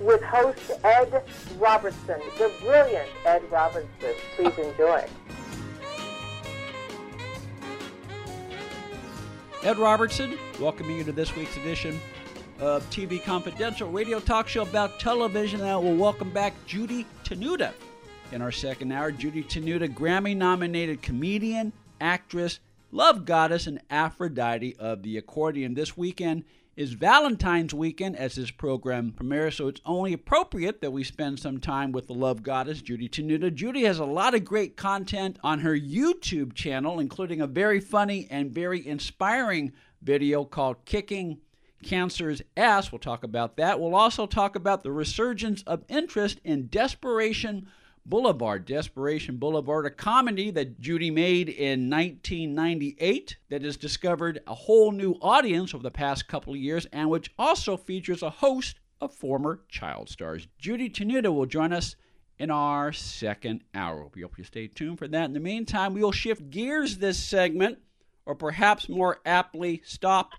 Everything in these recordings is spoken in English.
with host Ed Robertson, the brilliant Ed Robertson. Please enjoy. Ed Robertson, welcoming you to this week's edition of TV Confidential, radio talk show about television. And we'll welcome back Judy Tenuta in our second hour. Judy Tenuta, Grammy nominated comedian, actress, love goddess, and Aphrodite of the accordion. This weekend is Valentine's weekend as this program premieres, so it's only appropriate that we spend some time with the love goddess, Judy Tenuta. Judy has a lot of great content on her YouTube channel, including a very funny and very inspiring video called Kicking Cancer's Ass. We'll talk about that. We'll also talk about the resurgence of interest in Desperation Boulevard, Desperation Boulevard, a comedy that Judy made in 1998 that has discovered a whole new audience over the past couple of years and which also features a host of former child stars. Judy Tenuta will join us in our second hour. We hope you stay tuned for that. In the meantime, we will shift gears this segment, or perhaps more aptly, stop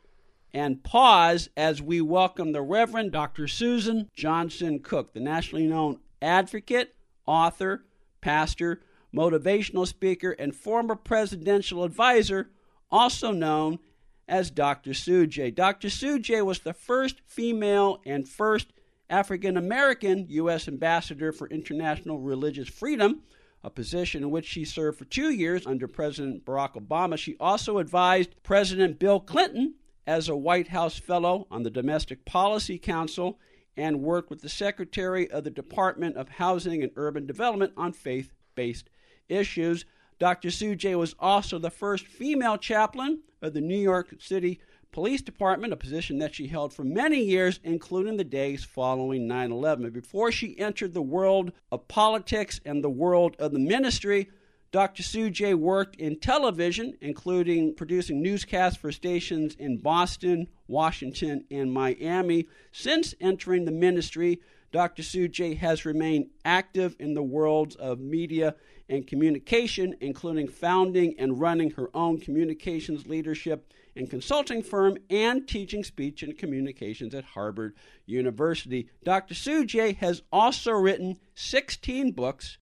and pause as we welcome the Reverend Dr. Suzan Johnson Cook, the nationally known advocate author, pastor, motivational speaker, and former presidential advisor, also known as Dr. Sue Dr. Sue was the first female and first African American U.S. Ambassador for International Religious Freedom, a position in which she served for two years under President Barack Obama. She also advised President Bill Clinton as a White House Fellow on the Domestic Policy Council and worked with the Secretary of the Department of Housing and Urban Development on faith based issues. Dr. J was also the first female chaplain of the New York City Police Department, a position that she held for many years, including the days following 9 11. Before she entered the world of politics and the world of the ministry, Dr. J worked in television, including producing newscasts for stations in Boston, Washington, and Miami. Since entering the ministry, Dr. J has remained active in the worlds of media and communication, including founding and running her own communications leadership and consulting firm and teaching speech and communications at Harvard University. Dr. J has also written 16 books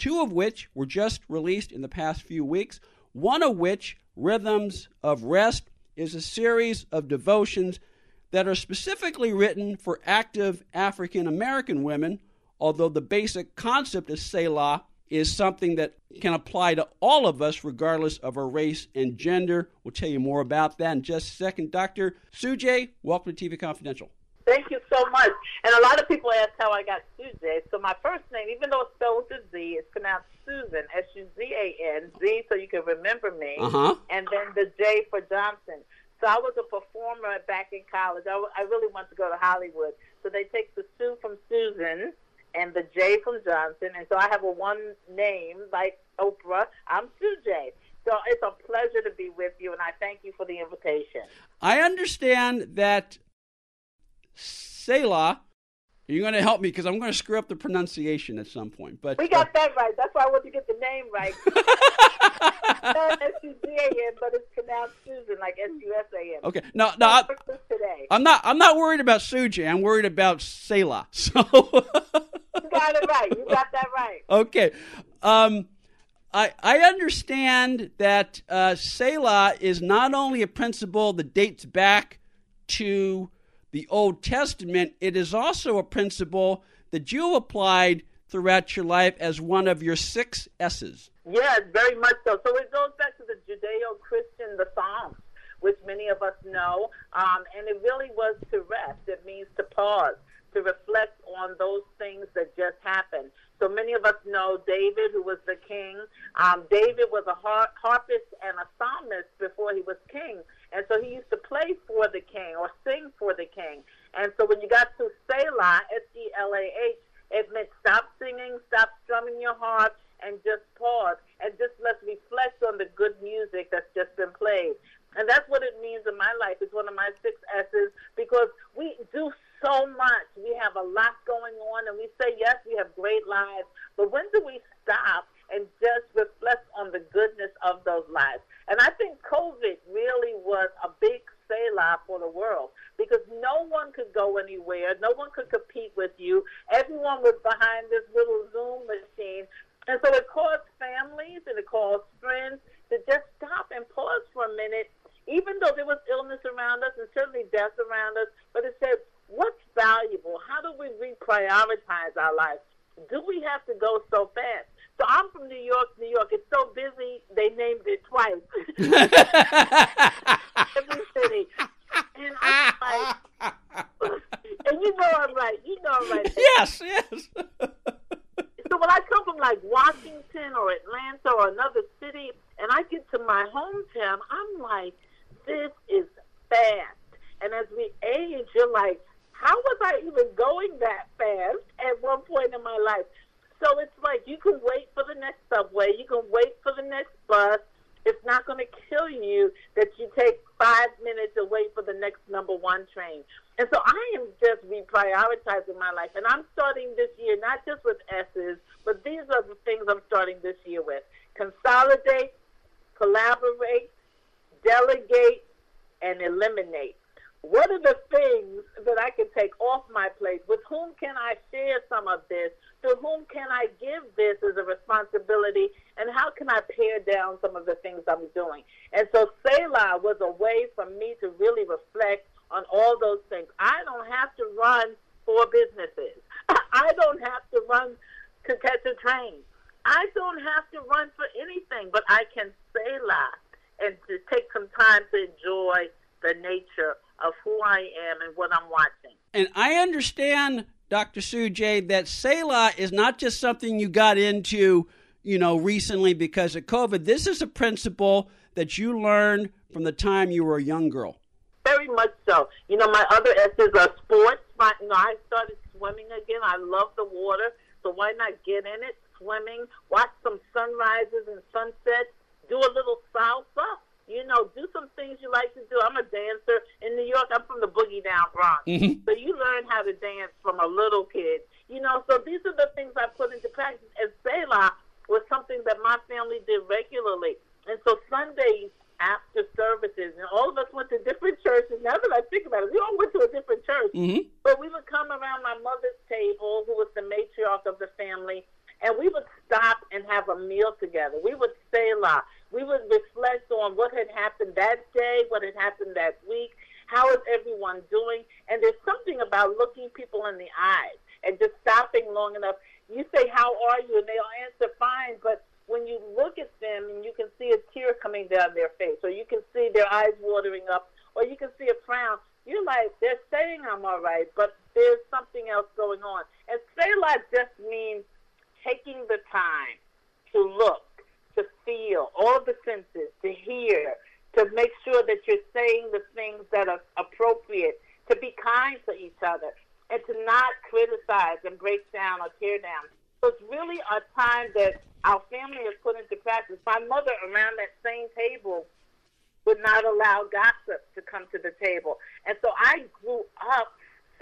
two of which were just released in the past few weeks, one of which, Rhythms of Rest, is a series of devotions that are specifically written for active African American women, although the basic concept of Selah is something that can apply to all of us, regardless of our race and gender. We'll tell you more about that in just a second. Dr. Sujay, welcome to TV Confidential. Thank you so much. And a lot of people ask how I got Suze. So my first name, even though it's spelled with a Z, it's pronounced Susan, S U Z A N, Z, so you can remember me. Uh-huh. And then the J for Johnson. So I was a performer back in college. I, I really wanted to go to Hollywood. So they take the Sue from Susan and the J from Johnson. And so I have a one name like Oprah. I'm Sue J. So it's a pleasure to be with you, and I thank you for the invitation. I understand that Selah. You're going to help me because I'm going to screw up the pronunciation at some point. But we got uh, that right. That's why I want to get the name right. S U Z A N, but it's pronounced Susan, like S U S A N. Okay, no, no, I, am not. I'm not worried about Sujay. I'm worried about Selah. So you got it right. You got that right. Okay. Um, I, I understand that uh, Selah is not only a principle that dates back to the Old Testament, it is also a principle that you applied throughout your life as one of your six S's. Yes, very much so. So it goes back to the Judeo Christian, the Psalms, which many of us know. Um, and it really was to rest. It means to pause, to reflect on those things that just happened. So many of us know David, who was the king. Um, David was a har- harpist and a psalmist before he was king. And so he used to play for the king or sing for the king. And so when you got to Selah, S E L A H, it meant stop singing, stop strumming your harp, and just pause and just let's reflect on the good music that's just been played. And that's what it means in my life. It's one of my six S's because we do say, yes, we have great lives, but when do we stop and just reflect on the goodness of those lives? And I think COVID really was a big Selah for the world because no one could go anywhere. No one could compete with you. Everyone was behind this little Zoom machine. And so it caused families and it caused friends to just stop and pause for a minute, even though there was illness around us and certainly death around us. But it said, what's valuable? How do we reprioritize our lives? Do we have to go so fast? So I'm from New York, New York. It's so busy, they named it twice. Every city. And I'm like, and you know I'm right. You know I'm right. Yes, yes. So when I come from like Washington or Atlanta or another city, and I get to my hometown, I'm like, this is fast. And as we age, you're like, how was I even going that fast at one point in my life? So it's like you can wait for the next subway, you can wait for the next bus. It's not going to kill you that you take five minutes to wait for the next number one train. And so I am just reprioritizing my life. And I'm starting this year not just with S's, but these are the things I'm starting this year with consolidate, collaborate, delegate, and eliminate. What are the things that I can take off my plate? With whom can I share some of this? To whom can I give this as a responsibility? And how can I pare down some of the things I'm doing? And so Selah was a way for me to really reflect on all those things. I don't have to run four businesses. I don't have to run to catch a train. I don't have to run for anything, but I can Selah and to take some time to enjoy the nature of who I am and what I'm watching. And I understand, Dr. Sujay, that Selah is not just something you got into, you know, recently because of COVID. This is a principle that you learned from the time you were a young girl. Very much so. You know, my other S's are sports. My, you know, I started swimming again. I love the water, so why not get in it? Swimming, watch some sunrises and sunsets, do a little salsa you know, do some things you like to do. I'm a dancer in New York. I'm from the boogie down Bronx, mm-hmm. so you learn how to dance from a little kid. You know, so these are the things I put into practice. And Selah was something that my family did regularly. And so Sundays after services, and all of us went to different churches. Now that I think about it, we all went to a different church. Mm-hmm. But we would come around my mother's table, who was the matriarch of the family, and we would stop and have a meal together. We would Selah we would reflect on what had happened that day, what had happened that week, how is everyone doing, and there's something about looking people in the eyes and just stopping long enough. You say, "How are you?" and they'll answer, "Fine," but when you look at them and you can see a tear coming down their face, or you can see their eyes watering up, or you can see a frown, you're like, they're saying I'm all right, but there's something else going on. And Selah just means taking the time to look to feel, all the senses, to hear, to make sure that you're saying the things that are appropriate, to be kind to each other, and to not criticize and break down or tear down. So it's really a time that our family has put into practice. My mother, around that same table, would not allow gossip to come to the table. And so I grew up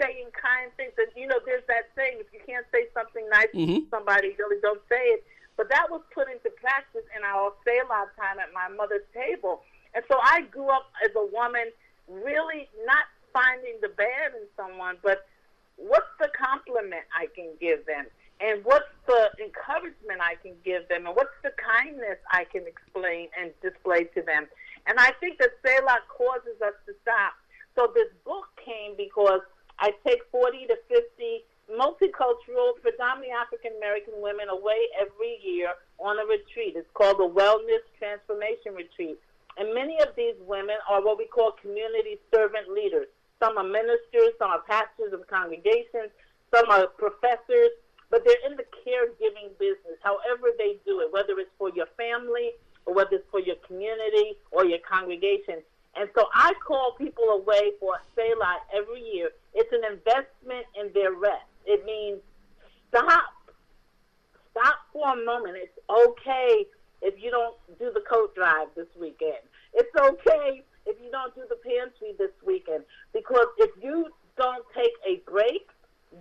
saying kind things. And, you know, there's that saying, if you can't say something nice mm-hmm. to somebody, really don't say it. But that was put into practice in our Selah time at my mother's table. And so I grew up as a woman really not finding the bad in someone, but what's the compliment I can give them? And what's the encouragement I can give them? And what's the kindness I can explain and display to them? And I think that Selah causes us to stop. So this book came because I take 40 to 50 multicultural, predominantly African American women away every year on a retreat. It's called the Wellness Transformation Retreat. And many of these women are what we call community servant leaders. Some are ministers, some are pastors of congregations, some are professors, but they're in the caregiving business, however they do it, whether it's for your family or whether it's for your community or your congregation. And so I call people away for a Selah every year. It's an investment in their rest. It means stop. Stop for a moment. It's okay if you don't do the coat drive this weekend. It's okay if you don't do the pantry this weekend. Because if you don't take a break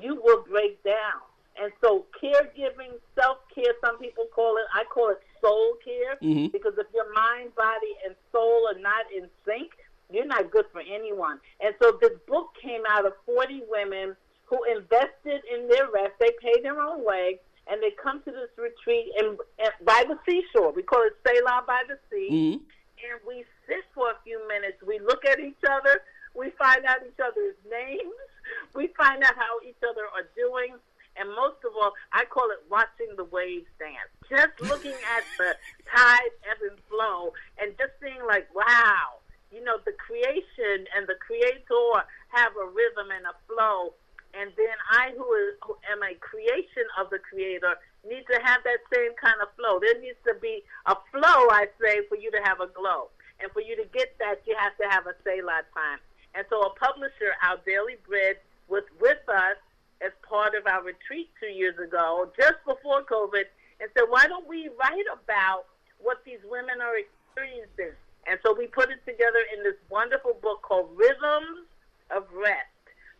you will break down. And so, caregiving, self care, some people call it, I call it soul care, Mhm. because if your mind, body, and soul are not in sync, you're not good for anyone. And so, this book came out of 40 women who invested in their rest. They pay their own way, and they come to this retreat in, in, by the seashore. We call it Selah by the Sea Mhm. and we sit for a few minutes. We look at each other. We find out each other's names. We find out how each other are doing. And most of all, I call it watching the waves dance. Just looking at the tide ebb and flow and just seeing like, wow, you know, the creation and the creator have a rhythm and a flow. And then I, who, is, who am a creation of the creator, need to have that same kind of flow. There needs to be a flow, I say, for you to have a glow. And for you to get that, you have to have a Selah time. And so a publisher, Our Daily Bread, was with us as part of our retreat two years ago, just before COVID, and said, why don't we write about what these women are experiencing? And so we put it together in this wonderful book called Rhythms of Rest,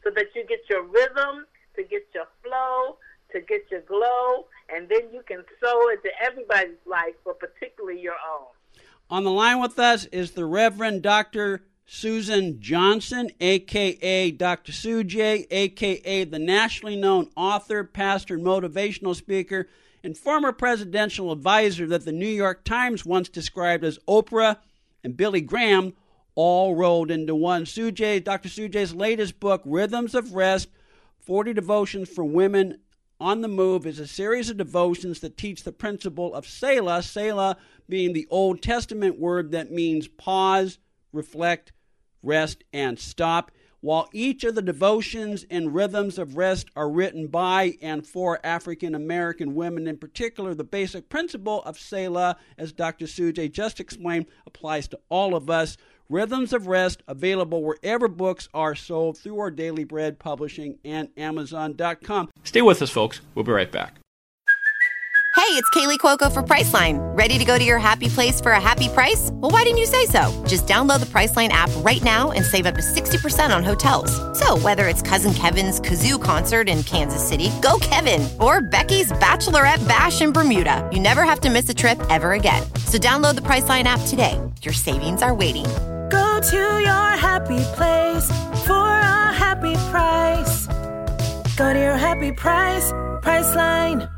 so that you get your rhythm, to get your flow, to get your glow, and then you can sow into everybody's life, but particularly your own. On the line with us is the Reverend Dr. Suzan Johnson, aka Dr. Sujay, aka the nationally known author, pastor, motivational speaker, and former presidential advisor that the New York Times once described as Oprah and Billy Graham all rolled into one. Sujay, Dr. Sujay's latest book, Rhythms of Rest 40 Devotions for Women on the Move, is a series of devotions that teach the principle of Selah, Selah being the Old Testament word that means pause, reflect, rest, and stop. While each of the devotions and rhythms of rest are written by and for African American women in particular, the basic principle of Selah, as Dr. Sujay just explained, applies to all of us. Rhythms of Rest available wherever books are sold through our Daily Bread Publishing and Amazon.com. Stay with us, folks. We'll be right back. Hey, it's Kaley Cuoco for Priceline. Ready to go to your happy place for a happy price? Well, why didn't you say so? Just download the Priceline app right now and save up to 60% on hotels. So, whether it's Cousin Kevin's Kazoo concert in Kansas City, go Kevin, or Becky's Bachelorette Bash in Bermuda, you never have to miss a trip ever again. So, download the Priceline app today. Your savings are waiting. Go to your happy place for a happy price. Go to your happy price, Priceline.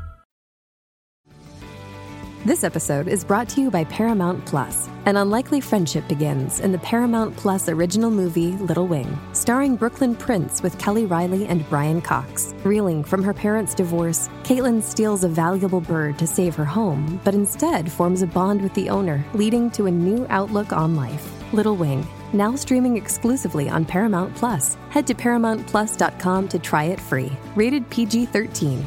This episode is brought to you by Paramount Plus. An unlikely friendship begins in the Paramount Plus original movie Little Wing, starring Brooklyn Prince with Kelly Reilly and Brian Cox. Reeling from her parents' divorce, Caitlin steals a valuable bird to save her home, but instead forms a bond with the owner, leading to a new outlook on life. Little Wing, now streaming exclusively on Paramount Plus. Head to ParamountPlus.com to try it free. Rated PG 13.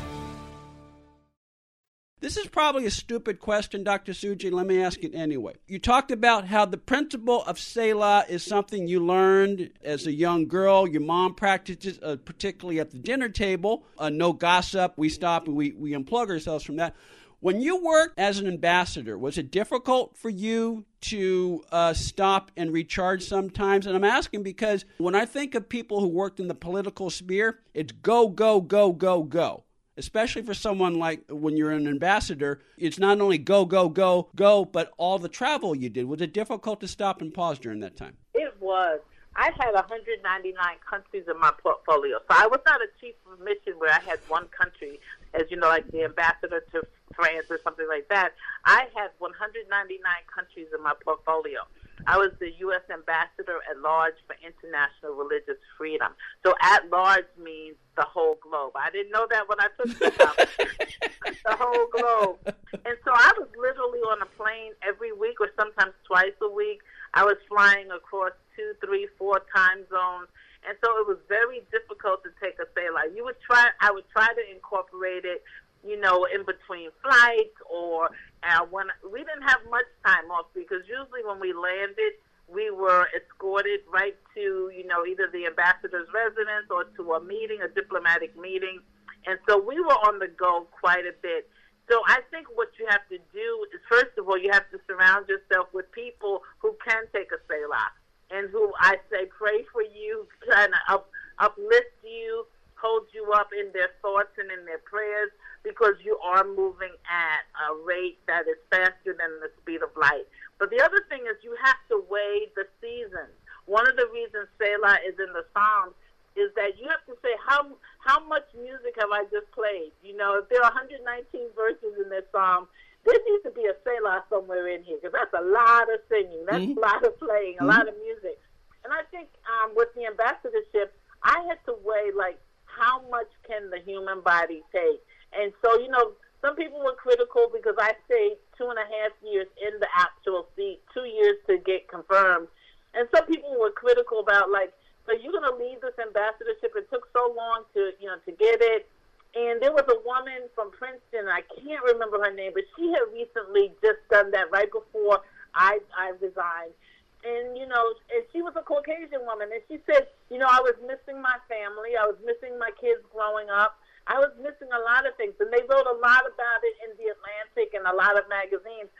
This is probably a stupid question, Dr. Sujay. Let me ask it anyway. You talked about how the principle of Selah is something you learned as a young girl. Your mom practices, uh, particularly at the dinner table. Uh, no gossip. We stop and we, we unplug ourselves from that. When you worked as an ambassador, was it difficult for you to uh, stop and recharge sometimes? And I'm asking because when I think of people who worked in the political sphere, it's go, go, go, go, go especially for someone like when you're an ambassador, it's not only go, go, go, go, but all the travel you did. Was it difficult to stop and pause during that time? It was. I had 199 countries in my portfolio. So I was not a chief of mission where I had one country, as you know, like the ambassador to France or something like that. I had 199 countries in my portfolio. I was the U.S. ambassador at large for international religious freedom. So at large means the whole globe. I didn't know that when I took the job. the whole globe. And so I was literally on a plane every week or sometimes twice a week. I was flying across two, three, four time zones. And so it was very difficult to take a Selah. You would try, I would try to incorporate it, you know, in between flights or uh, when we didn't have much time off because usually when we landed, we were escorted right to, you know, either the ambassador's residence or to a meeting, a diplomatic meeting. And so we were on the go quite a bit. So I think what you have to do is, first of all, you have to surround yourself with people who can take a Selah and who I say pray for you, trying to up, uplift you, hold you up in their thoughts and in their prayers because you are moving at a rate that is faster than the speed of light. But the other thing is you have to weigh the seasons. One of the reasons Selah is in the Psalms is that you have to say how how much music have I just played? You know, if there are 119 verses in this psalm, there needs to be a Selah somewhere in here because that's a lot of singing, that's mm-hmm. a lot of playing, a mm-hmm. lot of music. And I think um, with the ambassadorship, I had to weigh like how much can the human body take. And so, you know, some people were critical because I stayed two and a half years in the actual seat, two years to get confirmed. And some people were critical about like, so you're to leave this ambassadorship? It took so long to, you know, to get it. And there was a woman from Princeton, I can't remember her name, but she had recently just done that right before I I resigned. And you know, and she was a Caucasian woman, and she said, you know, I was missing my family, I was missing my kids growing up, I was missing a lot of things, and they wrote a lot about it in the Atlantic and a lot of magazines.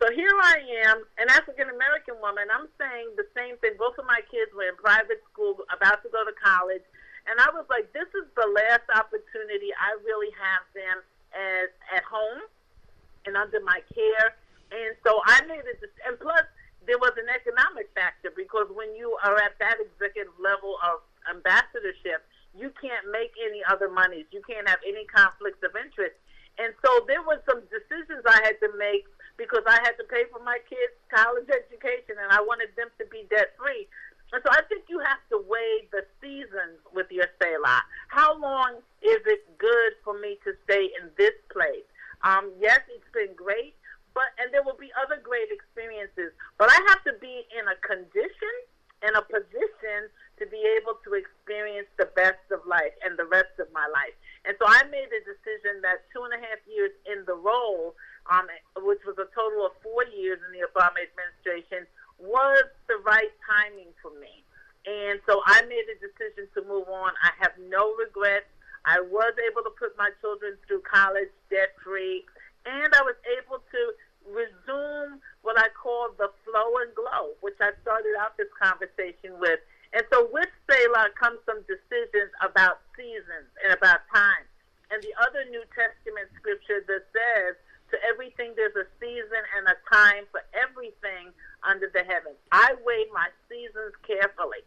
So here I am, an African American woman. I'm saying the same thing. Both of my kids were in private school, about to go to college, and I was like, this is the last opportunity I really have them as at home and under my care. And so I made it. And plus, there was an economic factor because when you are at that executive level of ambassadorship, you can't make any other monies. You can't have any conflicts of interest. And so there were some decisions I had to make because I had to pay for my kids' college education and I wanted them to be debt free. And so I think you have to weigh the seasons with your Selah. How long is it good for me to stay in this place? Um, yes, it's been great, but and there will be other great experiences. But I have to be in a condition, in a position to be able to experience the best life and the rest of my life. And so I made a decision that two and a half years in the role, um, which was a total of four years in the Obama administration, was the right timing for me. And so I made a decision to move on. I have no regrets. I was able to put my children through college debt free, and I was able to resume what I call the flow and glow, which I started out this conversation with. And so with Selah comes some decisions about seasons and about time. And the other New Testament scripture that says, to everything there's a season and a time for everything under the heavens. I weigh my seasons carefully.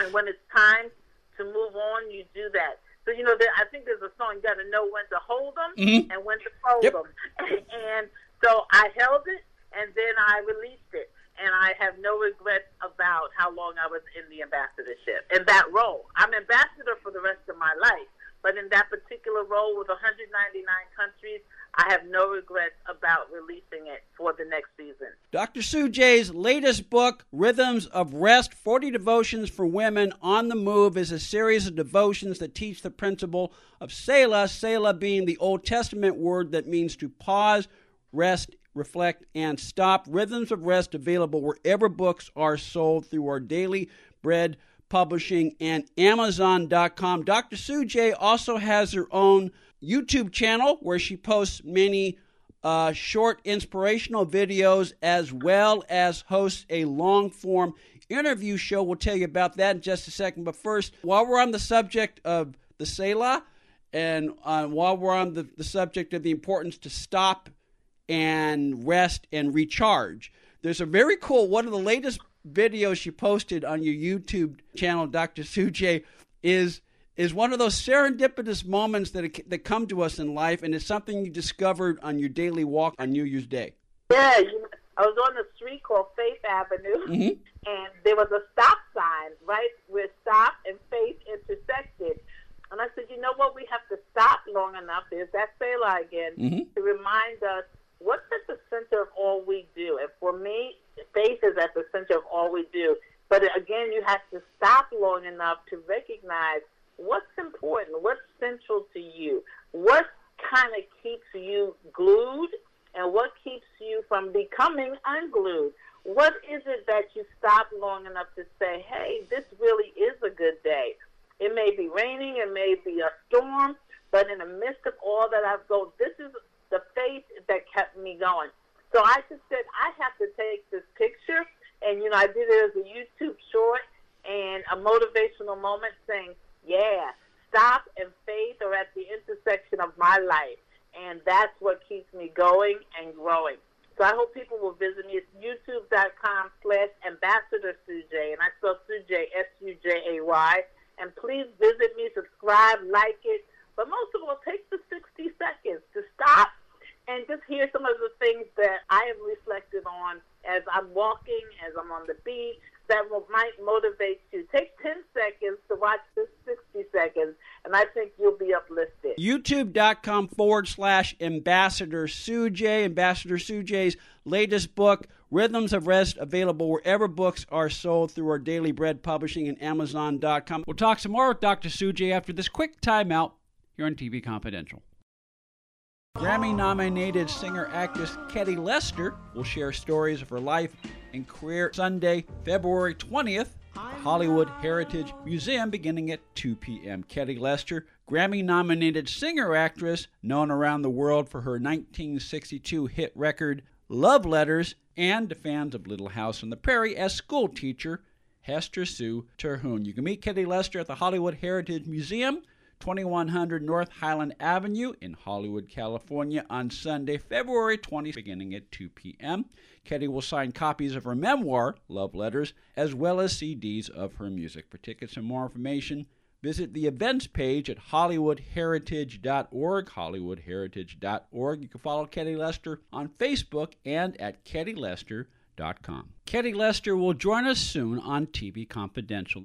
And when it's time to move on, you do that. So, you know, there, I think there's a song, you got to know when to hold them mm-hmm. and when to fold yep. them. and so I held it and then I released it and I have no regrets about how long I was in the ambassadorship in that role. I'm ambassador for the rest of my life, but in that particular role with 199 countries, I have no regrets about releasing it for the next season. Dr. Sujay's latest book, Rhythms of Rest 40 Devotions for Women on the Move, is a series of devotions that teach the principle of Selah, Selah being the Old Testament word that means to pause, rest, reflect, and stop. Rhythms of Rest available wherever books are sold through our Daily Bread Publishing and Amazon.com. Dr. J also has her own YouTube channel where she posts many uh, short inspirational videos as well as hosts a long form interview show. We'll tell you about that in just a second. But first, while we're on the subject of the Selah, and uh, while we're on the, the subject of the importance to stop and rest and recharge. There's a very cool one of the latest videos she posted on your YouTube channel, Dr. Sujay, is is one of those serendipitous moments that that come to us in life, and it's something you discovered on your daily walk on New Year's Day. Yeah, I was on a street called Faith Avenue, mm-hmm. and there was a stop sign right where stop and faith intersected. And I said, you know what? We have to stop long enough. There's that Selah again mm-hmm. to remind us what's at the center of all we do? And for me, faith is at the center of all we do. But again, you have to stop long enough to recognize what's important, what's central to you, what kind of keeps you glued, and what keeps you from becoming unglued. What is it that you stop long enough to say, hey, this really is a good day? It may be raining, it may be a storm, but in the midst of all that I've gone, this is the faith that kept me going. So I just said, I have to take this picture. And, you know, I did it as a YouTube short and a motivational moment saying, yeah, stop and faith are at the intersection of my life. And that's what keeps me going and growing. So I hope people will visit me. It's youtube.com slash ambassador Sujay. And I spell Sujay, S-U-J-A-Y. And please visit me, subscribe, like it. But most of all, take the 60 seconds to stop and just hear some of the things that I have reflected on as I'm walking, as I'm on the beach, that will, might motivate you. Take 10 seconds to watch this 60 seconds, and I think you'll be uplifted. YouTube.com forward slash Ambassador Sujay. Ambassador Sujay's latest book, Rhythms of Rest, available wherever books are sold through our Daily Bread Publishing and Amazon.com. We'll talk some more with Dr. Sujay after this quick timeout here on TV Confidential. Grammy nominated singer actress Ketty Lester will share stories of her life and career Sunday, February 20th, the Hollywood Heritage Museum beginning at 2 p.m. Ketty Lester, Grammy nominated singer actress known around the world for her 1962 hit record Love Letters and to fans of Little House on the Prairie as school teacher Hester Sue Terhune. You can meet Ketty Lester at the Hollywood Heritage Museum 2100 North Highland Avenue in Hollywood, California on Sunday, February 20th, beginning at 2 p.m. Ketty will sign copies of her memoir, Love Letters, as well as CDs of her music. For tickets and more information, visit the events page at hollywoodheritage.org, hollywoodheritage.org. You can follow Ketty Lester on Facebook and at kettylester.com. Ketty Lester will join us soon on TV Confidential.